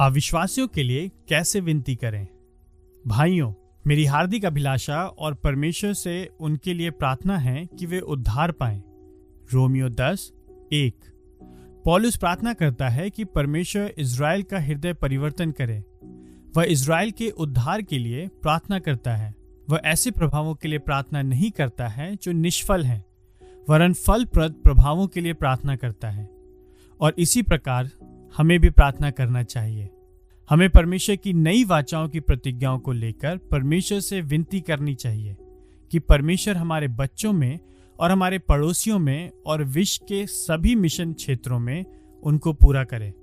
अविश्वासियों के लिए कैसे विनती करें? भाइयों, मेरी हार्दिक अभिलाषा और परमेश्वर से उनके लिए प्रार्थना है कि वे उद्धार पाएँ। रोमियो दस, एक। पॉलुस प्रार्थना करता है कि परमेश्वर इज़राइल का हृदय परिवर्तन करे। वह इज़राइल के उद्धार के लिए प्रार्थना करता है। वह ऐसे प्रभावों के लिए प्रार्थना नहीं करता है जो निष्फल हैं, वरन फलप्रद प्रभावों के लिए प्रार्थना करता है। और इसी प्रकार हमें भी प्रार्थना करना चाहिए। हमें परमेश्वर की नई वाचाओं की प्रतिज्ञाओं को लेकर परमेश्वर से विनती करनी चाहिए कि परमेश्वर हमारे बच्चों में और हमारे पड़ोसियों में और विश्व के सभी मिशन क्षेत्रों में उनको पूरा करे।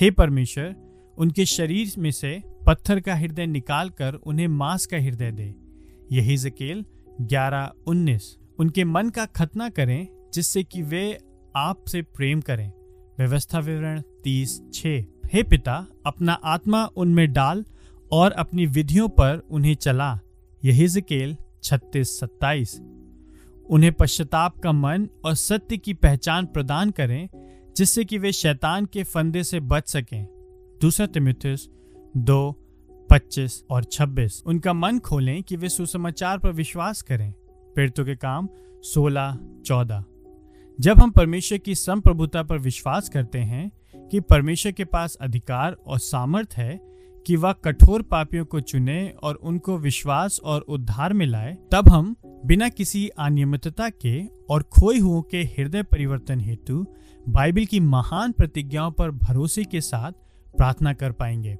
हे परमेश्वर, उनके शरीर में से पत्थर का हृदय निकाल कर उन्हें मांस का हृदय दे। यही जकेल ग्यारह उन्नीस। उनके मन का खतना करें जिससे कि वे आपसे प्रेम करें। व्यवस्था विवरण तीस छ। हे पिता, अपना आत्मा उनमें डाल और अपनी विधियों पर उन्हें चला। यही जिकेल छत्तीस सत्ताईस। उन्हें पश्चाताप का मन और सत्य की पहचान प्रदान करें, जिससे कि वे शैतान के फंदे से बच सकें। दूसरा तिमिथुस दो, पच्चीस और छब्बीस। उनका मन खोलें कि वे सुसमाचार पर विश्वास करें। पीड़ितों के काम सोलह, चौदह। जब हम परमेश्वर की संप्रभुता पर विश्वास करते हैं कि परमेश्वर के पास अधिकार और सामर्थ है कि वह कठोर पापियों को चुने और उनको विश्वास और उद्धार में लाए, तब हम बिना किसी अनियमितता के और खोए हुओं के हृदय परिवर्तन हेतु बाइबल की महान प्रतिज्ञाओं पर भरोसे के साथ प्रार्थना कर पाएँगे।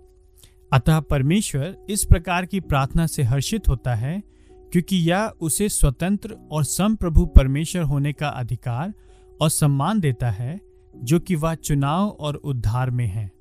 अतः परमेश्वर इस प्रकार की प्रार्थना से हर्षित होता है क्योंकि यह उसे स्वतंत्र और संप्रभु परमेश्वर होने का अधिकार और सम्मान देता है, जो कि वह चुनाव और उद्धार में है।